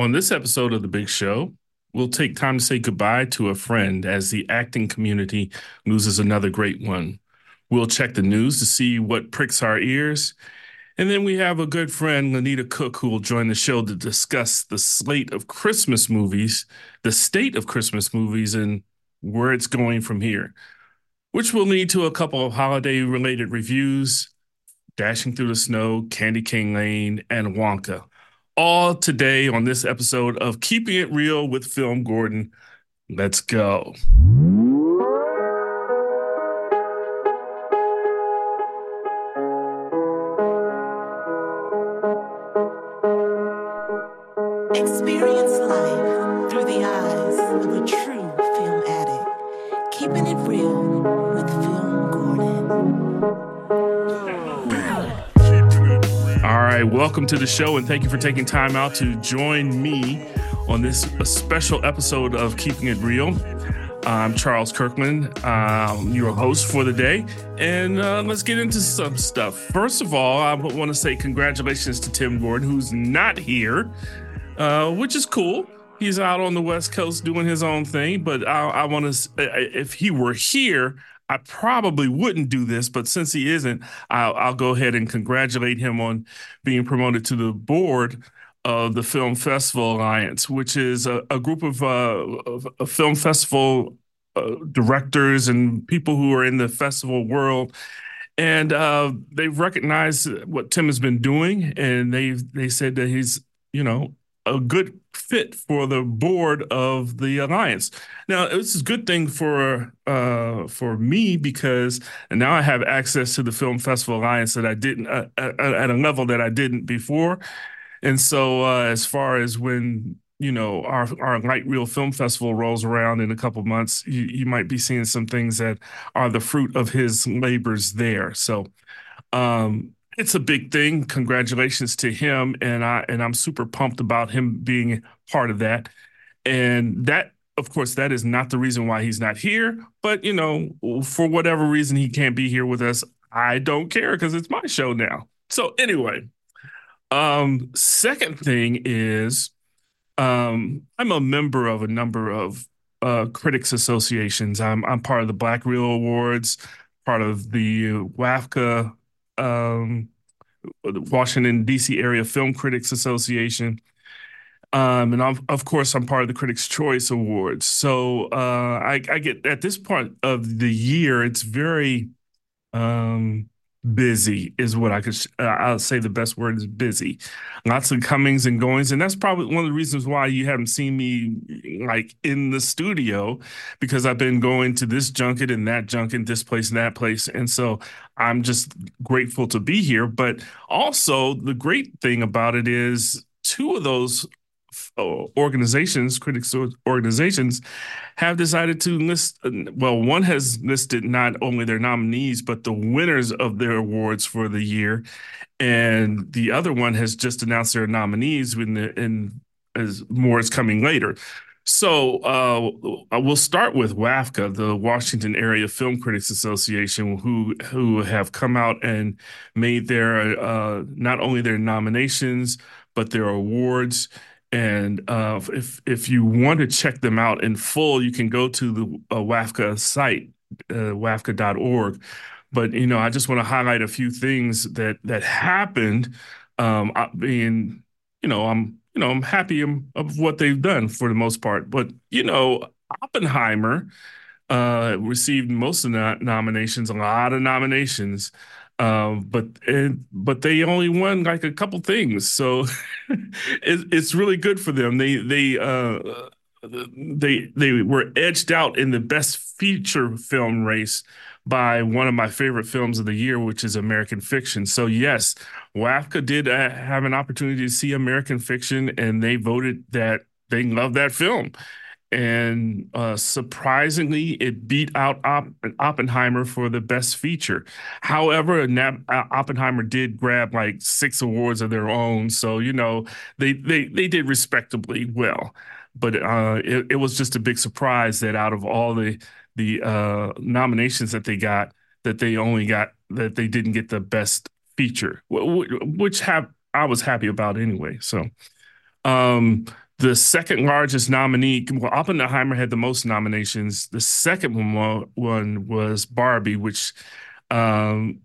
On this episode of The Big Show, we'll take time to say goodbye to a friend as the acting community loses another great one. We'll check the news to see what pricks our ears. And then we have a good friend, Lanita Cook, who will join the show to discuss the slate of Christmas movies, the state of Christmas movies, and where it's going from here, which will lead to a couple of holiday related reviews Dashing Through the Snow, Candy Cane Lane, and Wonka. All today on this episode of Keeping It Reel with Film Gordon. Let's go. Welcome to the show, and thank you for taking time out to join me on this special episode of Keeping It Reel. I'm Charles Kirkland, um, your host for the day, and uh, let's get into some stuff. First of all, I want to say congratulations to Tim Gordon, who's not here, uh, which is cool. He's out on the West Coast doing his own thing, but I, I want to, if he were here, I probably wouldn't do this, but since he isn't, I'll, I'll, go ahead and congratulate him on being promoted to the board of the Film Festival Alliance, which is a, a group of, uh, of, film festival uh, directors and people who are in the festival world. And uh, they've recognized what Tim has been doing, and they they said that he's you know a good fit for the board of the alliance. Now, this is a good thing for uh, for me because now I have access to the Film Festival Alliance that I didn't uh, at, at, a level that I didn't before. And so, uh, as far as when you know our our light reel film festival rolls around in a couple months, you, you might be seeing some things that are the fruit of his labors there. So. Um, it's a big thing. Congratulations to him, and I and I'm super pumped about him being part of that. And that, of course, that is not the reason why he's not here. But you know, for whatever reason he can't be here with us, I don't care because it's my show now. So anyway, um, second thing is, um, I'm a member of a number of uh, critics associations. I'm I'm part of the Black Reel Awards, part of the WAFCA um, Washington D.C. Area Film Critics Association, um, and I'm, of course I'm part of the Critics' Choice Awards. So uh, I, I, get at this part of the year, it's very um, busy is what I could uh, I'll say the best word is busy. Lots of comings and goings and that's probably one of the reasons why you haven't seen me like in the studio because I've been going to this junket and that junket this place and that place and so I'm just grateful to be here but also the great thing about it is two of those organizations, critics organizations, have decided to list. Uh, well, one has listed not only their nominees but the winners of their awards for the year, and the other one has just announced their nominees. When the and as more is coming later. So uh, we'll start with WAFCA, the Washington Area Film Critics Association, who who have come out and made their uh, not only their nominations but their awards. And uh, if if you want to check them out in full, you can go to the uh, WAFCA site, uh, WAFCA.org. But you know, I just want to highlight a few things that that happened. Um, being, you know, I'm you know I'm happy of what they've done for the most part. But you know, Oppenheimer uh, received most of the nominations, a lot of nominations. Um, but and, but they only won like a couple things, so it, it's really good for them. They they uh, they they were edged out in the best feature film race by one of my favorite films of the year, which is American Fiction. So yes, WAFCA did uh, have an opportunity to see American Fiction, and they voted that they love that film and uh, surprisingly, it beat out Opp- Oppenheimer for the best feature. However, Nap- uh, Oppenheimer did grab like six awards of their own, so you know they they they did respectably well. But uh, it, it was just a big surprise that out of all the the uh, nominations that they got, that they only got that they didn't get the best feature, which have I was happy about anyway. So. Um, the second largest nominee, well, Oppenheimer had the most nominations. The second one, was Barbie, which um,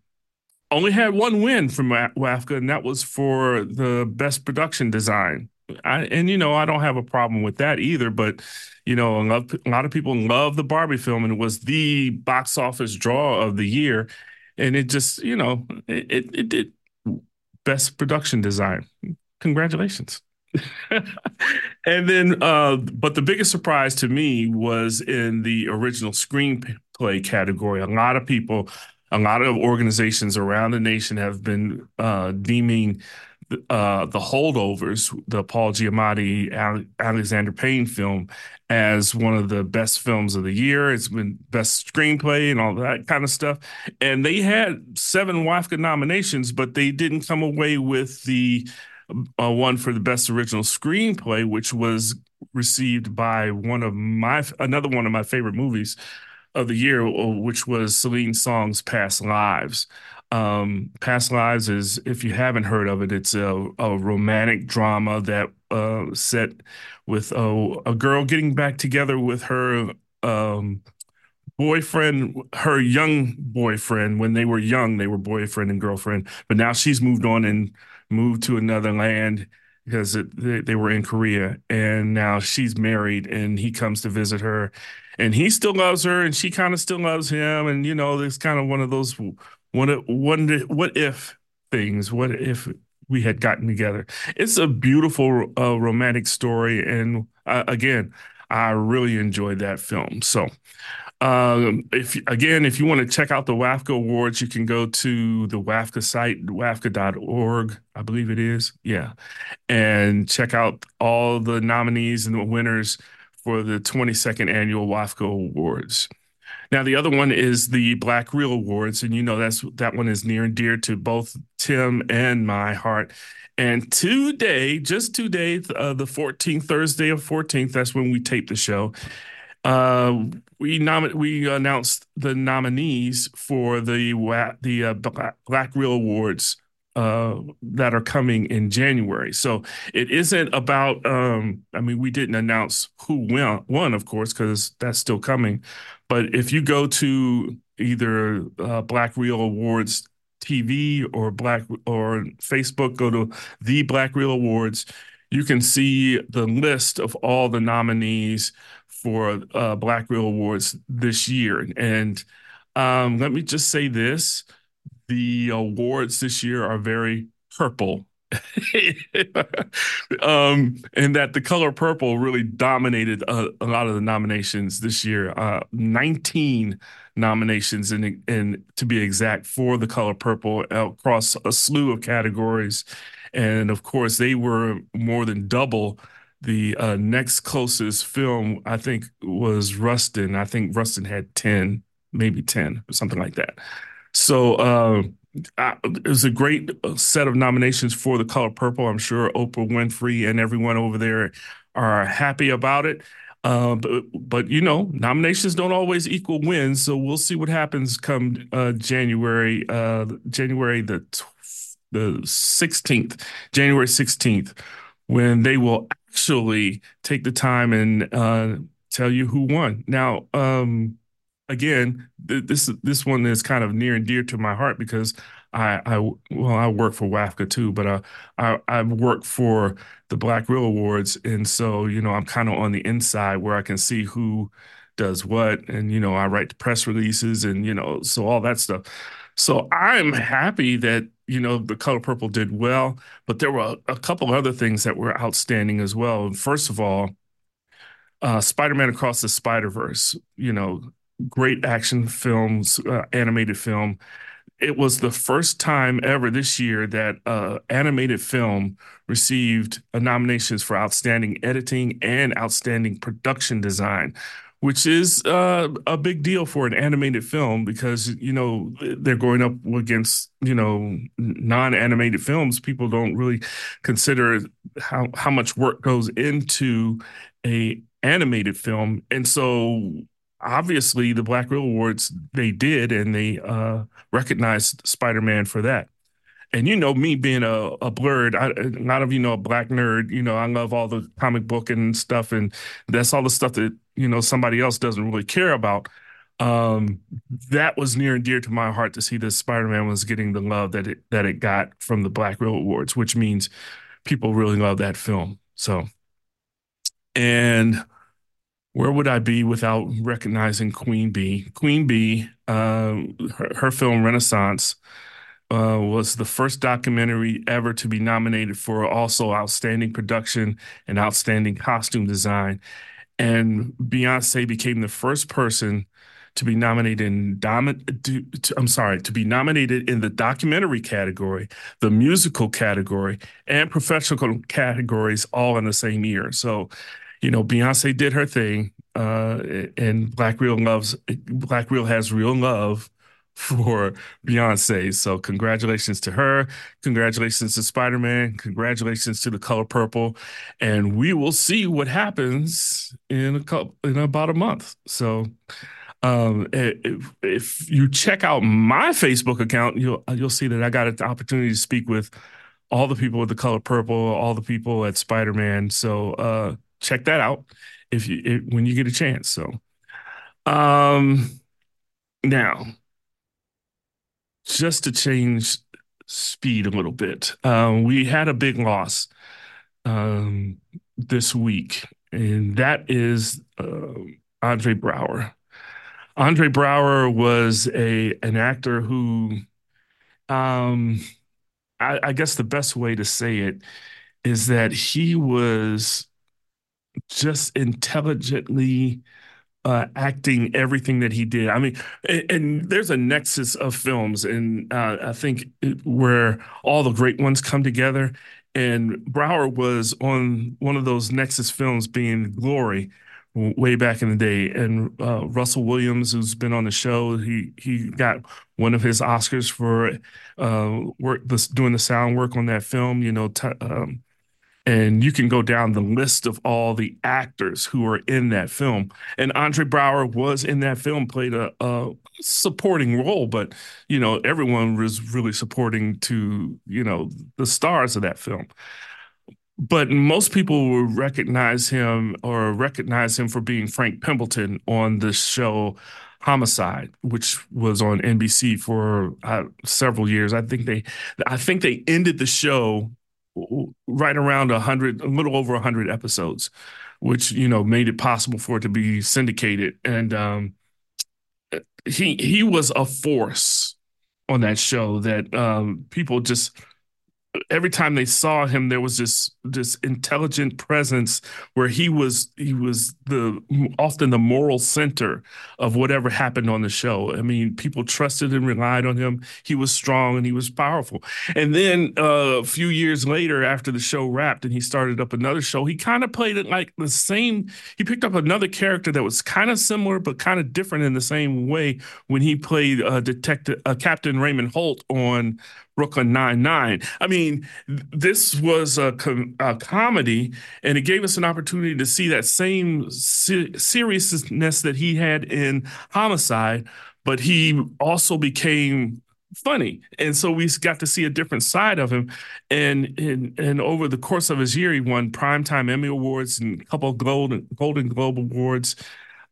only had one win from WAFCA, and that was for the best production design. I, and you know, I don't have a problem with that either. But you know, a lot, a lot of people love the Barbie film, and it was the box office draw of the year. And it just, you know, it it did best production design. Congratulations. and then, uh, but the biggest surprise to me was in the original screenplay category. A lot of people, a lot of organizations around the nation have been uh, deeming uh, the holdovers, the Paul Giamatti, Alexander Payne film, as one of the best films of the year. It's been best screenplay and all that kind of stuff. And they had seven WAFCA nominations, but they didn't come away with the uh, one for the best original screenplay, which was received by one of my another one of my favorite movies of the year, uh, which was Celine Song's Past Lives. Um, Past Lives is, if you haven't heard of it, it's a, a romantic drama that uh, set with a, a, girl getting back together with her um, boyfriend, her young boyfriend. When they were young, they were boyfriend and girlfriend, but now she's moved on and moved to another land because it, they, they were in Korea, and now she's married, and he comes to visit her, and he still loves her, and she kind of still loves him, and you know, it's kind of one of those what what what if things. What if we had gotten together? It's a beautiful uh, romantic story, and uh, again, I really enjoyed that film. So. Um, if again, if you want to check out the WAFCA awards, you can go to the WAFCA site, wafca.org, I believe it is. Yeah. And check out all the nominees and the winners for the 22nd annual WAFCA awards. Now the other one is the Black Reel Awards, and you know that's that one is near and dear to both Tim and my heart. And today, just today, uh, the 14th, Thursday of 14th, that's when we tape the show. Uh, we nom- we announced the nominees for the the uh, Black Reel Awards uh, that are coming in January. So it isn't about. Um, I mean, we didn't announce who won, won of course, because that's still coming. But if you go to either uh, Black Reel Awards TV or Black or Facebook, go to the Black Reel Awards. You can see the list of all the nominees for uh, Black Reel Awards this year. And um, let me just say this the awards this year are very purple. um, and that the color purple really dominated a, a lot of the nominations this year. Uh, 19 nominations, and and to be exact, for the color purple across a slew of categories, and of course they were more than double. The uh, next closest film, I think, was Rustin. I think Rustin had 10, maybe 10, or something like that. So uh, uh, it was a great uh, set of nominations for the color purple. I'm sure Oprah Winfrey and everyone over there are happy about it. Uh, but, but you know, nominations don't always equal wins, so we'll see what happens come uh, January, uh, January the the 16th, January 16th, when they will actually take the time and uh, tell you who won. Now, um, again, th- this this one is kind of near and dear to my heart because I, I well, I work for WAFCA too, but uh, I I work for the Black Reel Awards, and so you know I'm kind of on the inside where I can see who does what, and you know I write the press releases, and you know so all that stuff. So I'm happy that you know the color purple did well, but there were a, a couple other things that were outstanding as well. First of all, uh, Spider-Man Across the Spider-Verse, you know, great action films, uh, animated film. It was the first time ever this year that uh, animated film received nominations for outstanding editing and outstanding production design, which is uh, a big deal for an animated film because you know they're going up against you know non-animated films. People don't really consider how how much work goes into a animated film, and so obviously the Black Reel Awards they did, and they uh, recognized Spider Man for that. and you know me being a, a blurred, I, a lot of you know a black nerd. You know, I love all the comic book and stuff, and that's all the stuff that you know somebody else doesn't really care about. Um, that was near and dear to my heart to see that Spider-Man was getting the love that it that it got from the Black Reel Awards, which means people really love that film. So, and where would I be without recognizing Queen Bee? Queen Bee, um, her, her, film Renaissance uh, was the first documentary ever to be nominated for also outstanding production and outstanding costume design. And Beyonce became the first person to be nominated in to, I'm sorry, to be nominated in the documentary category, the musical category, and professional categories all in the same year. So you know, Beyonce did her thing, uh, and Black Reel loves Black Reel has real love for Beyonce. So congratulations to her. Congratulations to Spider Man. Congratulations to the Color Purple, and we will see what happens in a couple in about a month. So. Um, if, if you check out my Facebook account, you'll you'll see that I got an opportunity to speak with all the people with the color purple, all the people at Spider Man. So uh, check that out if you if, when you get a chance. So, um, now just to change speed a little bit, um, we had a big loss um, this week, and that is uh, Andre Braugher. Andre Braugher was a an actor who, um, I, I guess the best way to say it is that he was just intelligently uh, acting everything that he did. I mean, and, and there's a nexus of films, and uh, I think where all the great ones come together. And Braugher was on one of those nexus films, being Glory, way back in the day. And uh, Russell Williams, who's been on the show, he he got one of his Oscars for uh, work doing the sound work on that film. You know, t- um, and you can go down the list of all the actors who are in that film. And Andre Braugher was in that film, played a, a, supporting role, but you know everyone was really supporting to you know the stars of that film. But most people will recognize him or recognize him for being Frank Pembleton on the show Homicide, which was on NBC for uh, several years. I think they, I think they ended the show right around a hundred, a little over a hundred episodes, which you know made it possible for it to be syndicated. And um, he he was a force on that show that um, people just every time they saw him, there was this this intelligent presence where he was he was the often the moral center of whatever happened on the show. I mean, people trusted and relied on him. He was strong and he was powerful. And then uh, a few years later, after the show wrapped and he started up another show, he kind of played it like the same. He picked up another character that was kind of similar but kind of different in the same way when he played uh, Detective uh, Captain Raymond Holt on Brooklyn Nine Nine. I mean, this was a, com- a, comedy, and it gave us an opportunity to see that same seriousness that he had in Homicide, but he also became funny, and so we got to see a different side of him. And and and over the course of his year, he won primetime Emmy awards and a couple of Golden Golden Globe awards.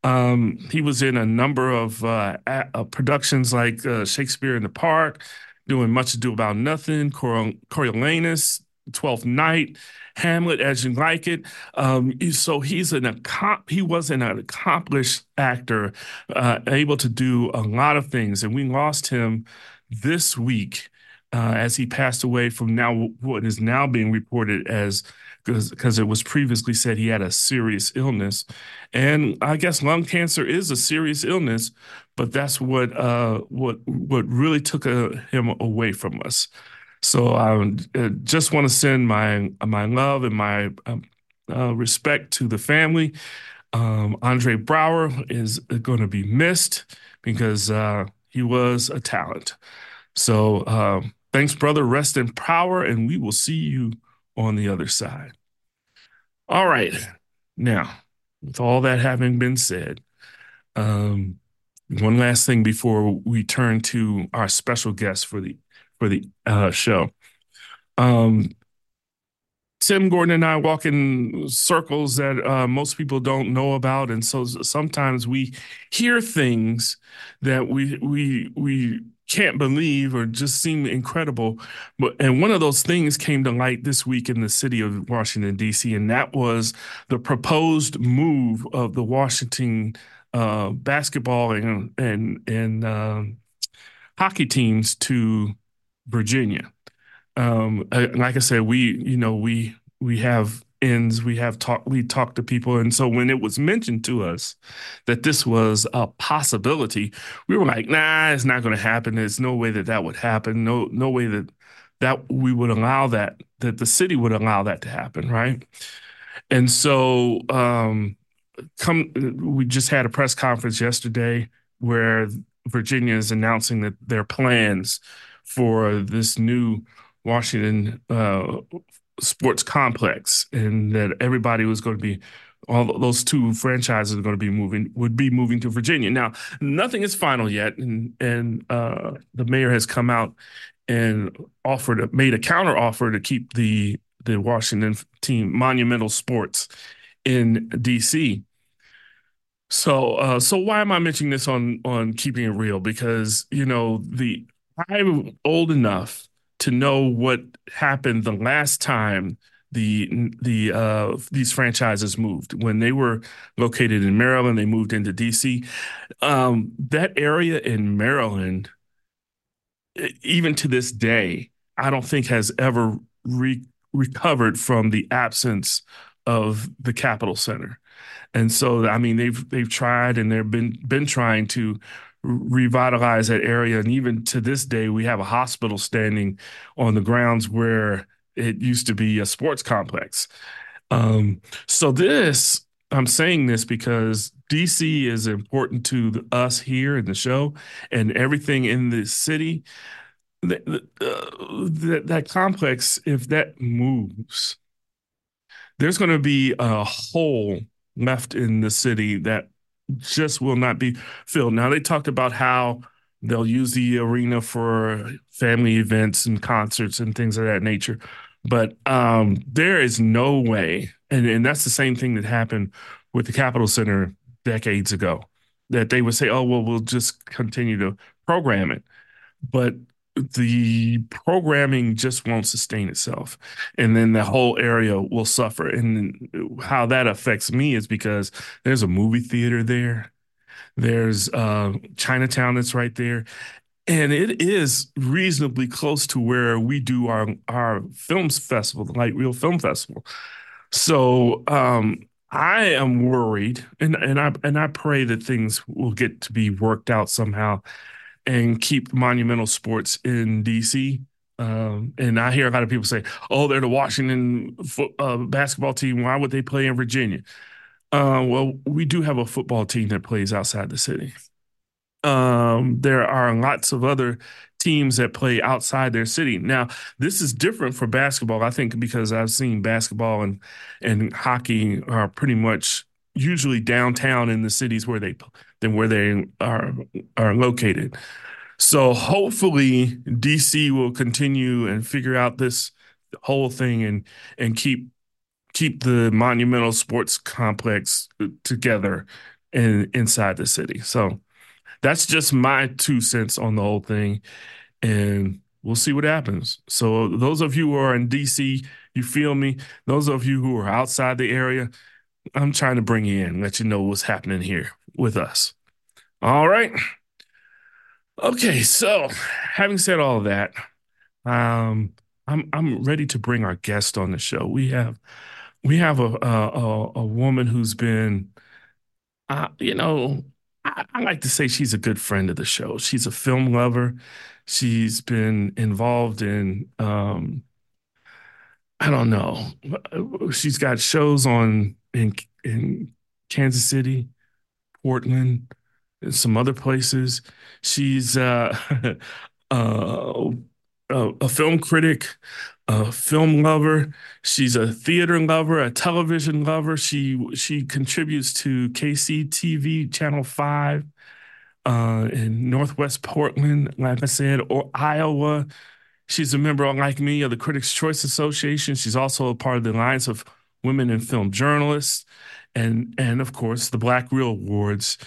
Um, he was in a number of uh, uh, productions like uh, Shakespeare in the Park doing Much Ado About Nothing, Cor- Coriolanus, Twelfth Night, Hamlet, As You Like It. Um, so he's an he was an accomplished actor, uh, able to do a lot of things, and we lost him this week uh, as he passed away from now what is now being reported as because it was previously said he had a serious illness, and I guess lung cancer is a serious illness, but that's what uh, what what really took uh, him away from us. So I uh, just want to send my my love and my um, uh, respect to the family. Um, Andre Braugher is going to be missed because uh, he was a talent. So um, thanks, brother. Rest in power, and we will see you on the other side. All right. Now, with all that having been said, um, one last thing before we turn to our special guest for the for the uh, show. Um, Tim Gordon and I walk in circles that uh, most people don't know about, and so sometimes we hear things that we we we can't believe or just seem incredible. But and one of those things came to light this week in the city of Washington D.C., and that was the proposed move of the Washington uh, basketball and and and uh, hockey teams to Virginia um, like I said, we, you know, we we have ends, we have talk, we talk to people, and so when it was mentioned to us that this was a possibility, we were like, nah, it's not going to happen. There's no way that that would happen. No, no way that that we would allow that that the city would allow that to happen, right? And so, um, come, we just had a press conference yesterday where Virginia is announcing that their plans for this new Washington uh, sports complex, and that everybody was going to be all those two franchises are going to be moving would be moving to Virginia. Now, nothing is final yet, and and uh, the mayor has come out and offered made a counter offer to keep the the Washington team Monumental Sports in D.C. So, uh, so why am I mentioning this on on keeping it reel? Because you know the I'm old enough to know what happened the last time the the uh, these franchises moved when they were located in Maryland. They moved into DC. Um, that area in Maryland, even to this day, I don't think has ever re- recovered from the absence of the Capitol Center. And so, I mean, they've they've tried and they've been been trying to revitalize that area. And even to this day, we have a hospital standing on the grounds where it used to be a sports complex. Um, so this, I'm saying this because DC is important to the, us here in the show and everything in the city. Uh, that complex, if that moves, there's going to be a hole left in the city that just will not be filled. Now they talked about how they'll use the arena for family events and concerts and things of that nature. But um, there is no way, and, and that's the same thing that happened with the Capitol Center decades ago, that they would say, oh, well, we'll just continue to program it. But the programming just won't sustain itself. And then the whole area will suffer. And how that affects me is because there's a movie theater there. There's uh, chinatown that's right there. And it is reasonably close to where we do our our films festival the light reel film festival. So um, I am worried, and and I and I pray that things will get to be worked out somehow and keep monumental sports in DC. Um, and I hear a lot of people say, "Oh, they're the Washington fo- uh, basketball team. Why would they play in Virginia?" Uh, well, we do have a football team that plays outside the city. Um, there are lots of other teams that play outside their city. Now, this is different for basketball, I think, because I've seen basketball and and hockey are pretty much usually downtown in the cities where they than where they are are located. So hopefully DC will continue and figure out this whole thing and and keep keep the monumental sports complex together in inside the city. So that's just my two cents on the whole thing and we'll see what happens. So those of you who are in DC, you feel me? Those of you who are outside the area, I'm trying to bring you in, let you know what's happening here with us. All right. Okay, so having said all of that, um, I'm I'm ready to bring our guest on the show. We have we have a a, a woman who's been, uh, you know, I, I like to say she's a good friend of the show. She's a film lover. She's been involved in um, I don't know. She's got shows on in in Kansas City, Portland, and some other places. She's uh, uh, a film critic, a film lover. She's a theater lover, a television lover. She she contributes to KCTV Channel Five uh, in Northwest Portland, like I said, or Iowa. She's a member, like me, of the Critics' Choice Association. She's also a part of the Alliance of Women in Film Journalists, and and of course the Black Reel Awards.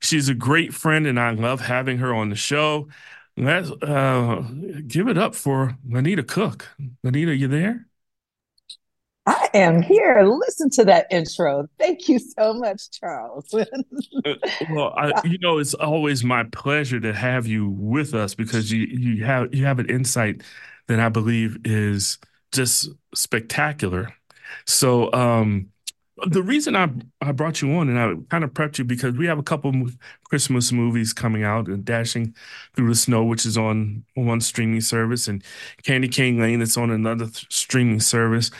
She's a great friend, and I love having her on the show. Let's uh, give it up for Lanita Cook. Lanita, you there? I am here. Listen to that intro. Thank you so much, Charles. Well, I, you know, it's always my pleasure to have you with us because you you have you have an insight that I believe is just spectacular. So, um, the reason I I brought you on and I kind of prepped you because we have a couple Christmas movies coming out and Dashing Through the Snow, which is on one streaming service, and Candy Cane Lane, that's on another th- streaming service.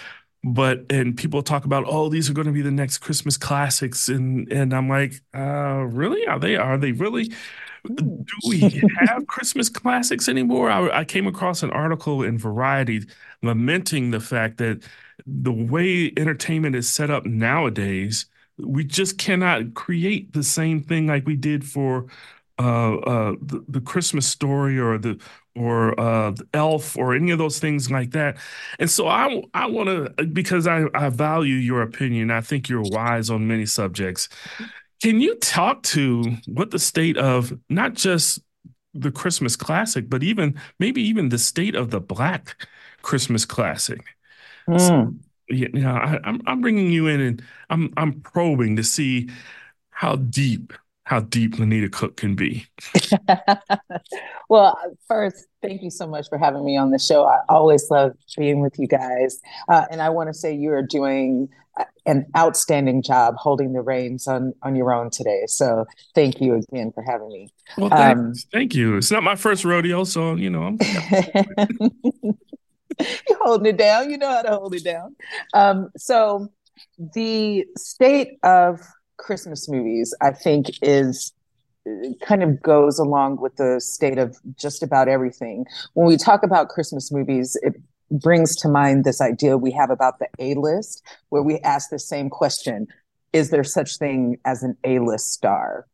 But and people talk about oh these are going to be the next christmas classics and and i'm like uh really? Are they are they really? Do we have christmas classics anymore? I, I came across an article in variety lamenting the fact that the way entertainment is set up nowadays we just cannot create the same thing like we did for uh, uh, the, the, Christmas story or the or uh, Elf or any of those things like that. And so I I want to because I I value your opinion. I think you're wise on many subjects. Can you talk to what the state of not just the Christmas classic, but even maybe even the state of the Black Christmas classic? Mm. So, yeah, you know, I, I'm I'm bringing you in and I'm I'm probing to see how deep how deep Lanita Cook can be. well, first, thank you so much for having me on the show. I always love being with you guys. Uh, and I want to say you are doing an outstanding job holding the reins on, on your own today. So thank you again for having me. Well, um, thank you. It's not my first rodeo, so, you know, I'm. You're holding it down. You know how to hold it down. Um, so, the state of Christmas movies, I think, is kind of goes along with the state of just about everything. When we talk about Christmas movies, it brings to mind this idea we have about the A list, where we ask the same question Is there such thing as an A list star?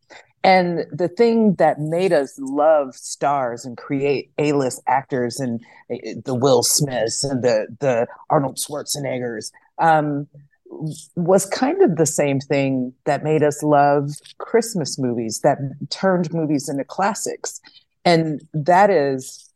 And the thing that made us love stars and create A-list actors and eh, the Will Smiths and the the Arnold Schwarzeneggers um, was kind of the same thing that made us love Christmas movies, that turned movies into classics. And that is,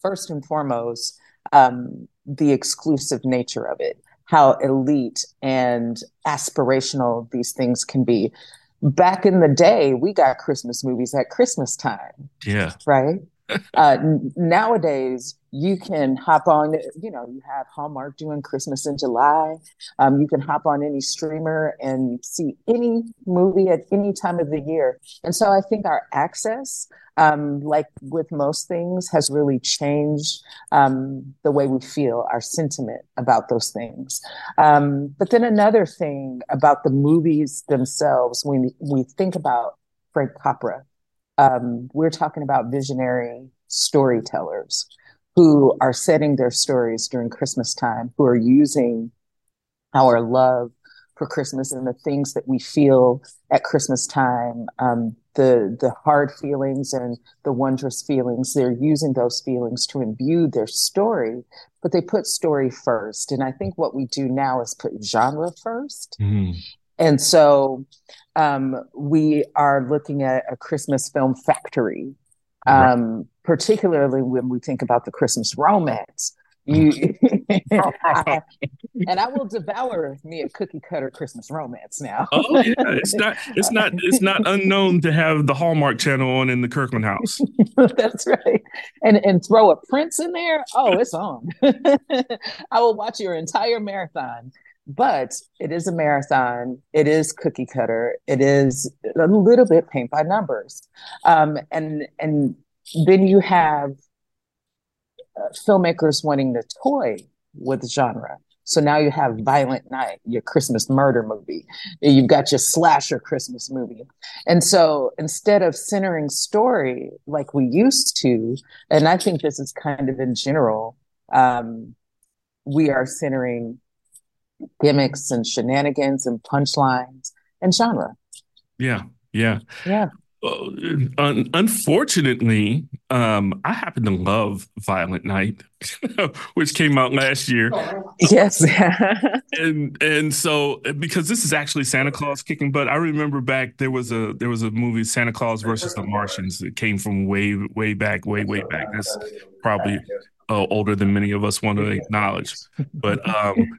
first and foremost, um, the exclusive nature of it, how elite and aspirational these things can be. Back in the day, we got Christmas movies at Christmas time. Yeah. Right? Uh, nowadays, you can hop on, you know, you have Hallmark doing Christmas in July. Um, you can hop on any streamer and see any movie at any time of the year. And so I think our access, um, like with most things, has really changed um, the way we feel, our sentiment about those things. Um, but then another thing about the movies themselves, when we think about Frank Capra, um, we're talking about visionary storytellers who are setting their stories during Christmas time, who are using our love for Christmas and the things that we feel at Christmas time, um, the the hard feelings and the wondrous feelings. They're using those feelings to imbue their story, but they put story first. And I think what we do now is put genre 1st mm-hmm. And so um, we are looking at a Christmas film factory, um, right. particularly when we think about the Christmas romance. You I, and I will devour me a cookie cutter Christmas romance now. oh yeah, it's not it's not it's not unknown to have the Hallmark channel on in the Kirkland house. That's right, and and throw a Prince in there. Oh, it's on. I will watch your entire marathon but it is a marathon. It is cookie cutter. It is a little bit paint by numbers. Um, and and then you have uh, filmmakers wanting to toy with genre. So now you have violent night your christmas murder movie. You've got your slasher christmas movie. And so instead of centering story like we used to and i think this is kind of in general um, we are centering gimmicks and shenanigans and punchlines and genre. Yeah, yeah, yeah. Well, un- unfortunately, um, I happen to love Violent Night, which came out last year. Yes. and and so because this is actually Santa Claus kicking butt. I remember back there was a there was a movie Santa Claus versus the Martians that came from way way back, way way back. That's probably uh, older than many of us want to acknowledge. But um,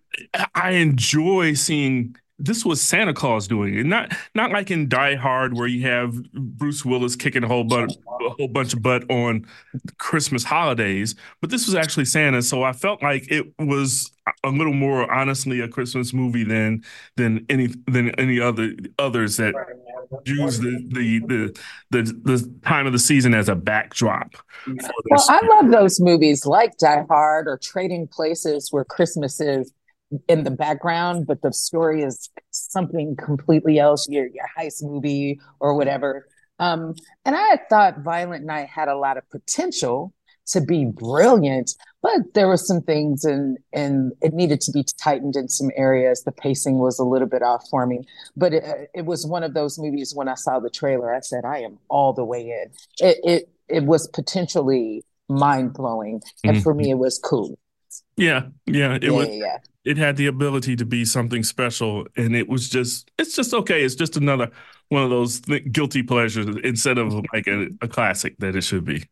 I enjoy seeing this was Santa Claus doing it, not not like in Die Hard where you have Bruce Willis kicking a whole bunch a whole bunch of butt on Christmas holidays, but this was actually Santa. So I felt like it was a little more honestly a Christmas movie than than any than any other others that use the the the the, the time of the season as a backdrop. Well, I love those movies like Die Hard or Trading Places where Christmas is in the background, but the story is something completely else, your your heist movie or whatever. Um, and I thought Violent Night had a lot of potential to be brilliant, but there were some things and and it needed to be tightened in some areas. The pacing was a little bit off for me, but it, it was one of those movies. When I saw the trailer, I said, "I am all the way in." It it it was potentially mind blowing, and mm-hmm. for me, it was cool. Yeah, yeah, it yeah, was. Yeah it had the ability to be something special and it was just it's just okay it's just another one of those th- guilty pleasures instead of like a, a, classic that it should be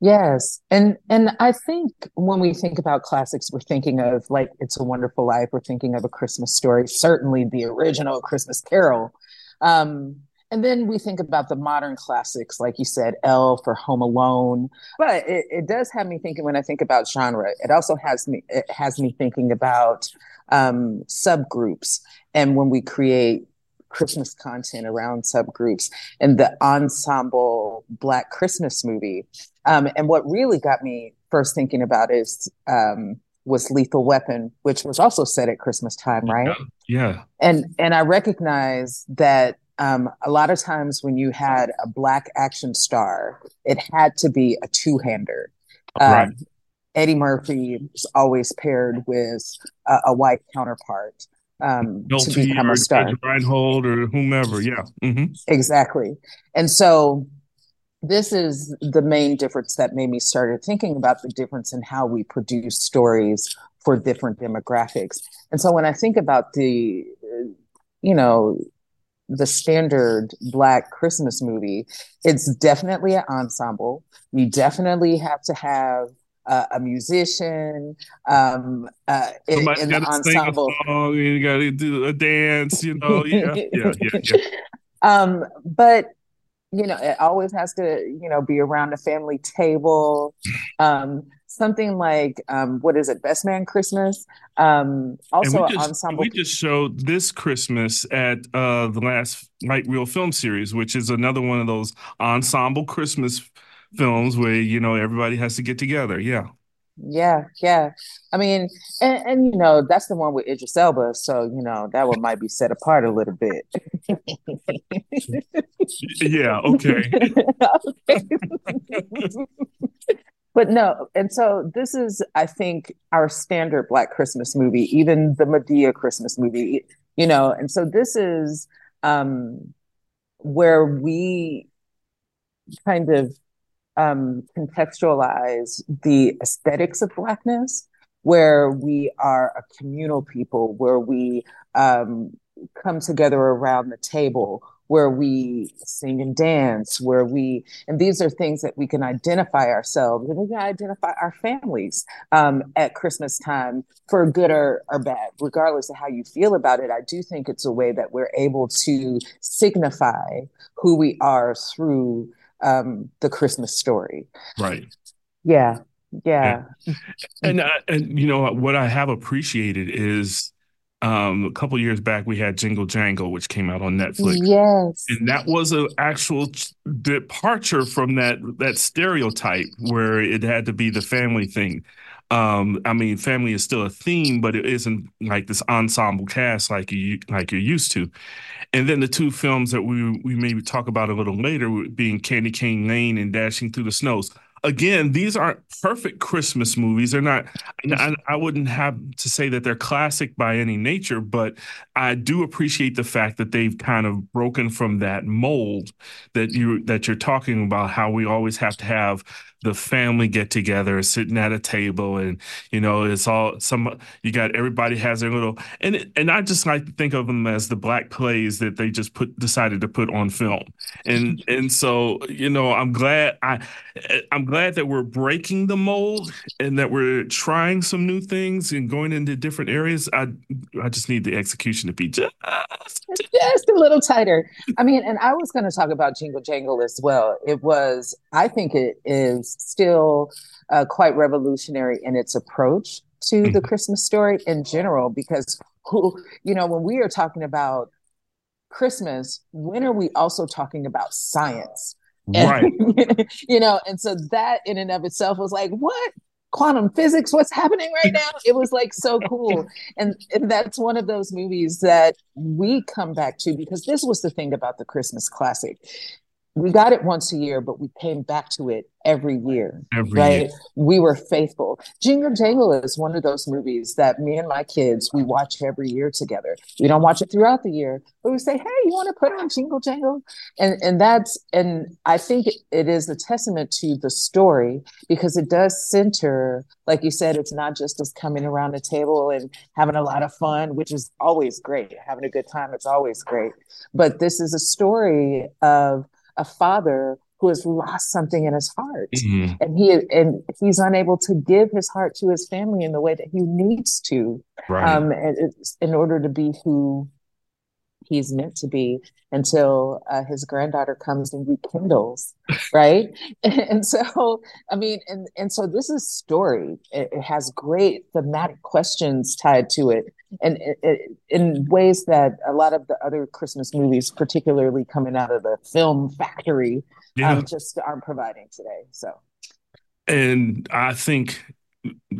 yes and and i think when we think about classics we're thinking of like it's a wonderful life we're thinking of a christmas story certainly the original christmas carol um and then we think about the modern classics, like you said, Elf or Home Alone. But it, it does have me thinking when I think about genre. It also has me it has me thinking about um, subgroups and when we create Christmas content around subgroups and the ensemble Black Christmas movie. Um, and what really got me first thinking about is um, was Lethal Weapon, which was also set at Christmas time, right? Yeah. And and I recognize that um, a lot of times when you had a black action star, it had to be a two hander. Um, right. Eddie Murphy was always paired with a, a white counterpart um, to become a star. Reinhold or whomever, yeah. Mm-hmm. Exactly. And so this is the main difference that made me started thinking about the difference in how we produce stories for different demographics. And so when I think about the, you know, the standard black christmas movie it's definitely an ensemble you definitely have to have uh, a musician um uh in, in the ensemble song, you gotta do a dance you know yeah yeah yeah, yeah. um but you know it always has to you know be around the family table um something like um, what is it, Best Man Christmas? Um, also, just, ensemble. We just showed this Christmas at uh, the last Light Reel Film Series, which is another one of those ensemble Christmas films where you know everybody has to get together. Yeah. Yeah, yeah. I mean, and, and you know, that's the one with Idris Elba, so you know that one might be set apart a little bit. yeah. Okay. okay but no and so this is i think our standard black christmas movie even the Madea christmas movie you know and so this is um where we kind of um contextualize the aesthetics of blackness where we are a communal people where we um come together around the table where we sing and dance, where we, and these are things that we can identify ourselves and we can identify our families um, at Christmas time for good or, or bad, regardless of how you feel about it. I do think it's a way that we're able to signify who we are through um, the Christmas story. Right. Yeah. Yeah. And, and, uh, and you know what I have appreciated is um, a couple years back, we had Jingle Jangle, which came out on Netflix. Yes, and that was an actual departure from that that stereotype where it had to be the family thing. Um, I mean, family is still a theme, but it isn't like this ensemble cast like you like you're used to. And then the two films that we we maybe talk about a little later, being Candy Cane Lane and Dashing Through the Snows. again, these aren't perfect Christmas movies. They're not. I, I wouldn't have to say that they're classic by any nature, but I do appreciate the fact that they've kind of broken from that mold that you that you're talking about. How we always have to have the family get together, sitting at a table, and you know, it's all some. You got everybody has their little, and and I just like to think of them as the black plays that they just put decided to put on film, and and so you know, I'm glad I I'm glad that we're breaking the mold and that we're trying some new things and going into different areas. I I just need the execution to be just just a little tighter. I mean, and I was going to talk about Jingle Jangle as well. It was, I think, it is still uh, quite revolutionary in its approach to the mm-hmm. Christmas story in general, because who, you know, when we are talking about Christmas, when are we also talking about science? Right. And, you know, and so that in and of itself was like, what? Quantum physics, what's happening right now? It was like so cool. And, and that's one of those movies that we come back to because this was the thing about the Christmas classic we got it once a year, but we came back to it every year. Every right? Year. We were faithful. Jingle Jangle is one of those movies that me and my kids we watch every year together. We don't watch it throughout the year, but we say, "Hey, you want to put on Jingle Jangle?" And and that's and I think it is a testament to the story because it does center, like you said, it's not just us coming around the table and having a lot of fun, which is always great. Having a good time, it's always great. But this is a story of a father who has lost something in his heart mm-hmm. and he and he's unable to give his heart to his family in the way that he needs to right. um, in order to be who he's meant to be until uh, his granddaughter comes and rekindles right? And so i mean and and so this is story. It, it has great thematic questions tied to it. And it, it, in ways that a lot of the other christmas movies particularly coming out of the film factory yeah. um, just aren't providing today so. And i think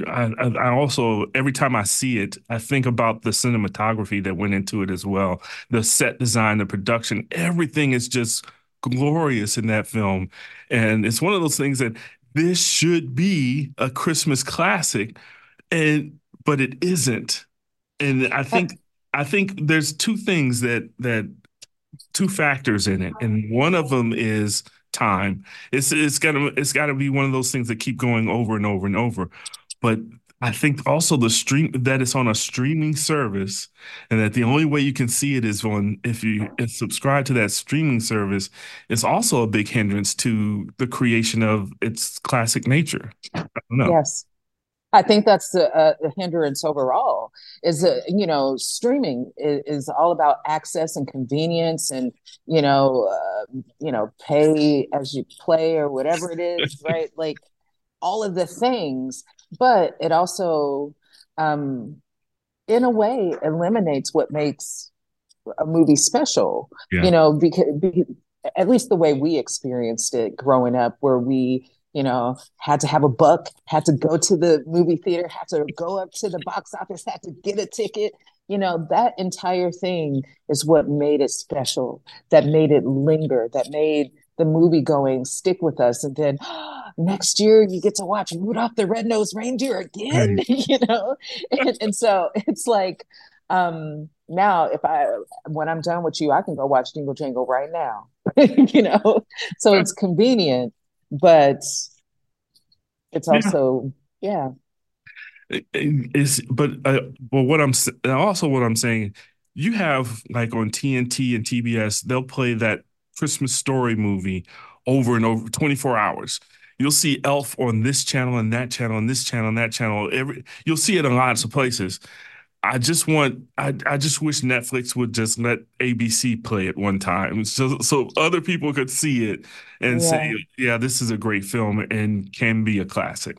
I, I also every time I see it, I think about the cinematography that went into it as well. The set design, the production, everything is just glorious in that film. And it's one of those things that this should be a Christmas classic, and but it isn't. And I think I think there's two things that that two factors in it, and one of them is time. It's it's gotta it's gotta be one of those things that keep going over and over and over. But I think also the stream that it's on a streaming service, and that the only way you can see it is on if you subscribe to that streaming service, is also a big hindrance to the creation of its classic nature. Yes. I think that's the, the hindrance overall. Is that you know streaming is, is, all about access and convenience, and you know, uh, you know, pay as you play or whatever it is, right? Like all of the things, but it also, um, in a way, eliminates what makes a movie special. Yeah. You know, because, because at least the way we experienced it growing up, where we you know, had to have a buck, had to go to the movie theater, had to go up to the box office, had to get a ticket. You know, that entire thing is what made it special, that made it linger, that made the movie going stick with us. And then oh, next year you get to watch Rudolph the Red-Nosed Reindeer again, right. you know? And, and so it's like, um, now if I when I'm done with you, I can go watch Jingle Jangle right now. you know, so it's convenient but it's also yeah. yeah. It's but uh, but what I'm also what I'm saying, you have like on TNT and TBS, they'll play that Christmas Story movie over and over 24 hours. You'll see Elf on this channel and that channel and this channel and that channel. Every you'll see it in lots of places. I just want I, I just wish Netflix would just let ABC play it one time so so other people could see it and yeah. say yeah this is a great film and can be a classic.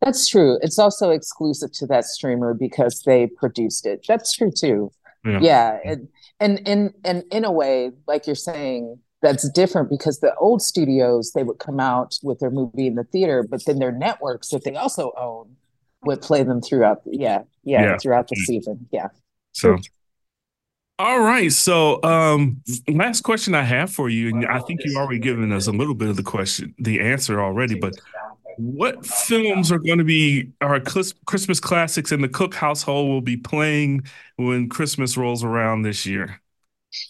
That's true. It's also exclusive to that streamer because they produced it. That's true too. Yeah. yeah. And, and and and in a way like you're saying that's different because the old studios they would come out with their movie in the theater but then their networks that they also own would play them throughout. Yeah, yeah, yeah. throughout the season. Yeah. So, All right. So, um, last question I have for you, and I think you've already given us a little bit of the question, the answer already, but what films are going to be our Christmas classics and the Cook household will be playing when Christmas rolls around this year?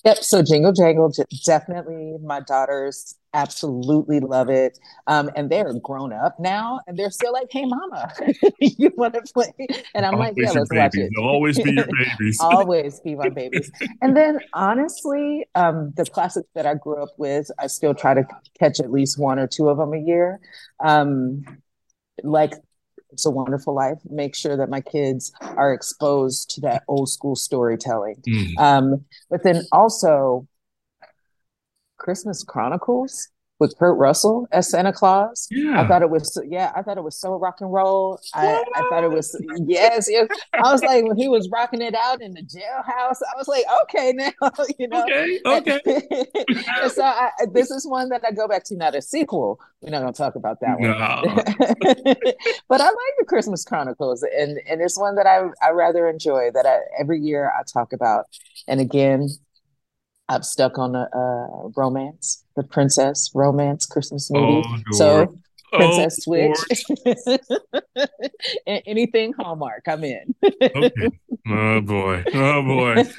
Yep. So Jingle Jangle, definitely my daughters absolutely love it. Um, and they're grown up now and they're still like, hey, mama, you want to play? And I'm always like, yeah, let's babies. watch it. They'll always be your babies. always be my babies. And then honestly, um, the classics that I grew up with, I still try to catch at least one or two of them a year. Um, like it's a Wonderful Life. Make sure that my kids are exposed to that old school storytelling. Mm. Um, but then also Christmas Chronicles with Kurt Russell as Santa Claus. Yeah. I thought it was yeah, I thought it was so rock and roll. I, I thought it was yes, yes. I was like when he was rocking it out in the jailhouse, I was like, okay, now you know. Okay, okay. so I, this is one that I go back to, not a sequel. We're not gonna talk about that one. But I like the Christmas Chronicles, and and it's one that I I rather enjoy that I every year I talk about. And again, I'm stuck on a, a romance, the princess romance Christmas movie. Oh, so Princess oh, Switch, anything Hallmark, I'm in. okay. Oh boy, oh boy,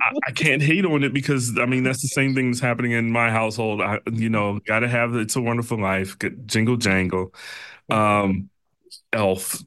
I, I, can't hate on it because I mean that's the same thing that's happening in my household. I, you know, got to have "It's a Wonderful Life," Jingle Jangle, um, Elf,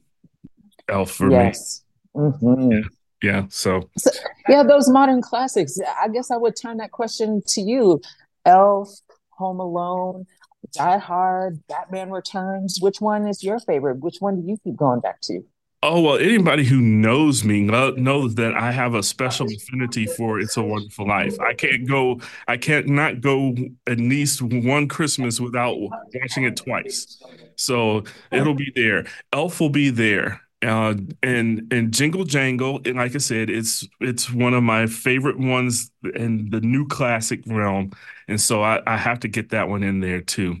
Elf for yes. me. Mm-hmm. Yeah yeah so. so. yeah those modern classics i guess i would turn that question to you elf home alone die hard batman returns which one is your favorite which one do you keep going back to Oh well, anybody who knows me knows that I have a special affinity for "It's a Wonderful Life." I can't go, I can't not go at least one Christmas without watching it twice. So it'll be there. Elf will be there. Uh, and and Jingle Jangle, and like I said, it's it's one of my favorite ones in the new classic realm, and so I, I have to get that one in there too.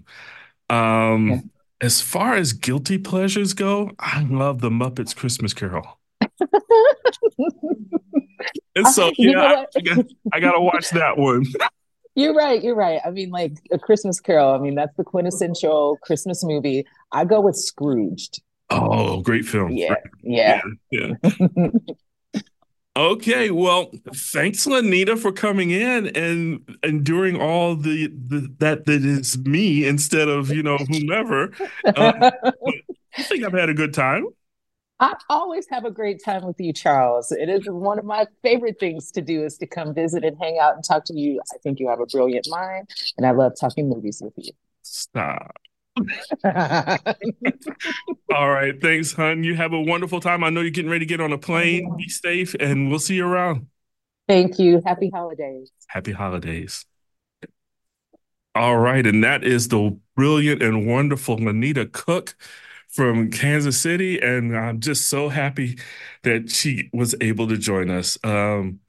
Um, yeah. As far as guilty pleasures go, I love the Muppets Christmas Carol. and so yeah, I, I, got, I gotta watch that one. You're right. You're right. I mean, like a Christmas Carol. I mean, that's the quintessential Christmas movie. I go with Scrooged. Oh, great film. Yeah. Yeah. Yeah. yeah. okay. Well, thanks, Lanita, for coming in and enduring all the, the that that is me instead of, you know, whomever. Um, I think I've had a good time. I always have a great time with you, Charles. It is one of my favorite things to do is to come visit and hang out and talk to you. I think you have a brilliant mind, and I love talking movies with you. Stop. All right. Thanks, hun. You have a wonderful time. I know you're getting ready to get on a plane. Be safe, and we'll see you around. Thank you. Happy holidays. Happy holidays. All right. And that is the brilliant and wonderful Lanita Cook from Kansas City. And I'm just so happy that she was able to join us. Um,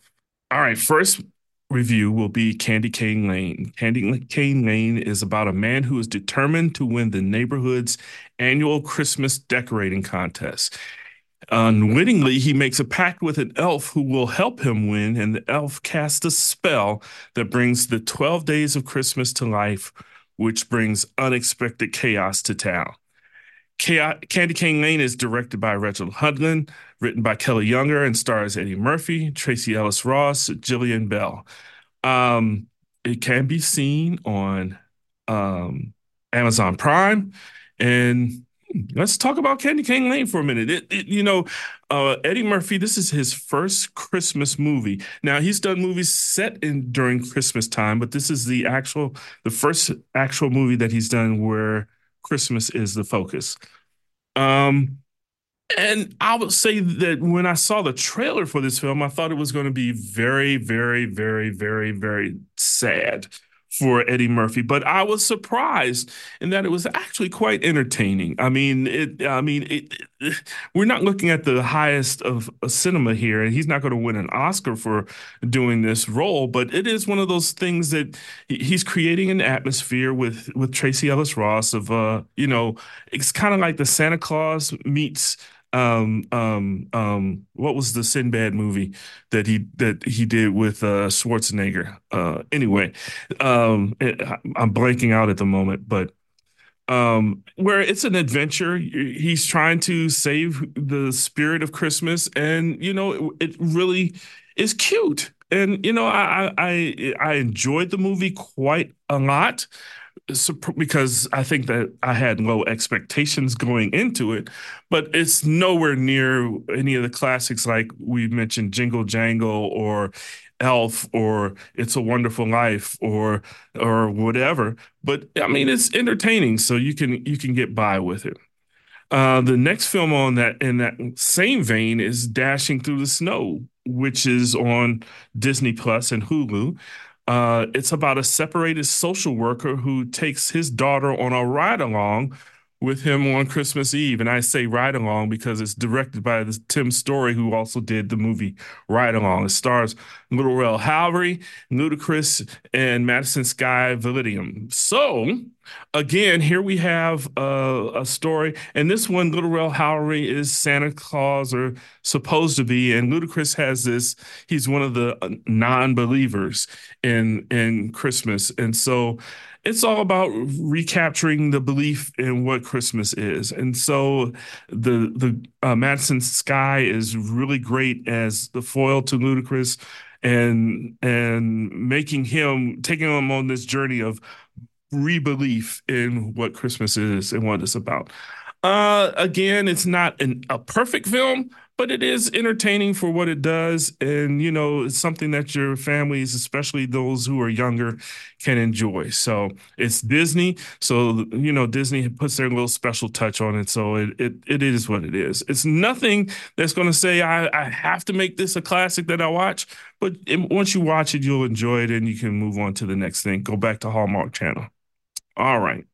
all right. First, review will be Candy Cane Lane. Candy Cane Lane is about a man who is determined to win the neighborhood's annual Christmas decorating contest. Unwittingly, he makes a pact with an elf who will help him win, and the elf casts a spell that brings the 12 days of Christmas to life, which brings unexpected chaos to town. Candy Cane Lane is directed by Reginald Hudlin, written by Kelly Younger, and stars Eddie Murphy, Tracee Ellis Ross, Jillian Bell. Um, it can be seen on um, Amazon Prime. And let's talk about Candy Cane Lane for a minute. It, it, you know, uh, Eddie Murphy, this is his first Christmas movie. Now he's done movies set in during Christmas time, but this is the actual, the first actual movie that he's done where Christmas is the focus. Um, and I would say that when I saw the trailer for this film, I thought it was going to be very, very, very, very, very sad for Eddie Murphy, but I was surprised in that it was actually quite entertaining. I mean, it. I mean, it, it, we're not looking at the highest of cinema here, and he's not going to win an Oscar for doing this role. But it is one of those things that he's creating an atmosphere with with Tracee Ellis Ross of, uh, you know, it's kind of like the Santa Claus meets um, um, um, what was the Sinbad movie that he that he did with uh, Schwarzenegger? Uh, anyway, um, it, I'm blanking out at the moment, but um, where it's an adventure. He's trying to save the spirit of Christmas, and you know, it, it really is cute. And you know, I I I enjoyed the movie quite a lot because I think that I had low expectations going into it, but it's nowhere near any of the classics like we mentioned Jingle Jangle or Elf or It's a Wonderful Life or or whatever. But I mean, it's entertaining, so you can you can get by with it. Uh, the next film on that in that same vein is Dashing Through the Snow, which is on Disney Plus and Hulu. Uh, it's about a separated social worker who takes his daughter on a ride along with him on Christmas Eve. And I say Ride Along because it's directed by this Tim Story, who also did the movie Ride Along. It stars Little Rel Howery, Ludacris, and Madison Skye Validum. So, again, here we have a, a story. And this one, Little Rel Howery is Santa Claus or supposed to be. And Ludacris has this, he's one of the uh, non believers in, in Christmas. And so, it's all about recapturing the belief in what Christmas is. And so the the uh, Madison Skye is really great as the foil to Ludacris and and making him taking him on this journey of rebelief in what Christmas is and what it's about. Uh, again, it's not an, a perfect film, but it is entertaining for what it does. And, you know, it's something that your families, especially those who are younger, can enjoy. So it's Disney. So, you know, Disney puts their little special touch on it. So it, it, it is what it is. It's nothing that's going to say, I, I have to make this a classic that I watch. But it, once you watch it, you'll enjoy it and you can move on to the next thing. Go back to Hallmark Channel. All right.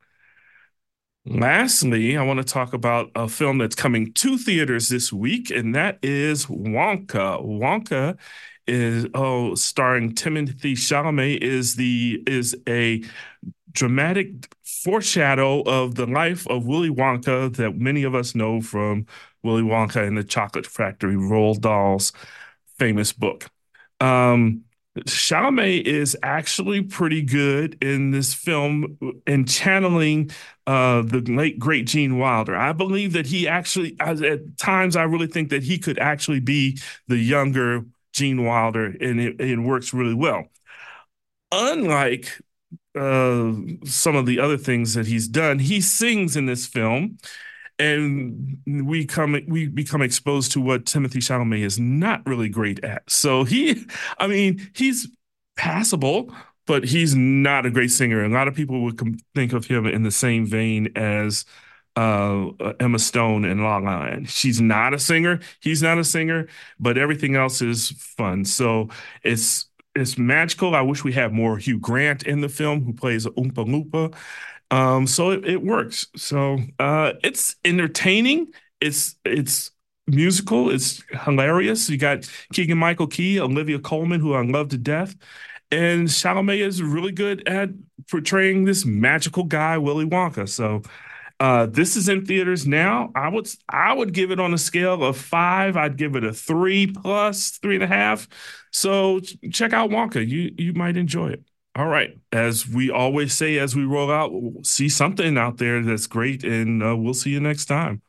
Lastly, I want to talk about a film that's coming to theaters this week, and that is Wonka. Wonka is oh, starring Timothée Chalamet is the is a dramatic foreshadow of the life of Willy Wonka that many of us know from Willy Wonka and the Chocolate Factory, Roald Dahl's famous book. Um, Chalamet is actually pretty good in this film in channeling uh, the late great Gene Wilder. I believe that he actually, at times, I really think that he could actually be the younger Gene Wilder, and it, it works really well. Unlike uh, some of the other things that he's done, he sings in this film and we come we become exposed to what Timothée Chalamet is not really great at. So he, I mean, he's passable, but he's not a great singer. A lot of people would think of him in the same vein as uh, Emma Stone and La La Land. She's not a singer. He's not a singer, but everything else is fun. So it's it's magical. I wish we had more Hugh Grant in the film, who plays Oompa Loompa. Um, so it, it works. So uh, it's entertaining. It's it's musical. It's hilarious. You got Keegan Michael Key, Olivia Colman, who I love to death, and Chalamet is really good at portraying this magical guy, Willy Wonka. So uh, this is in theaters now. I would I would give it on a scale of five. I'd give it a three plus, three and a half. So check out Wonka. You you might enjoy it. All right. As we always say, as we roll out, see something out there that's great, and uh, we'll see you next time.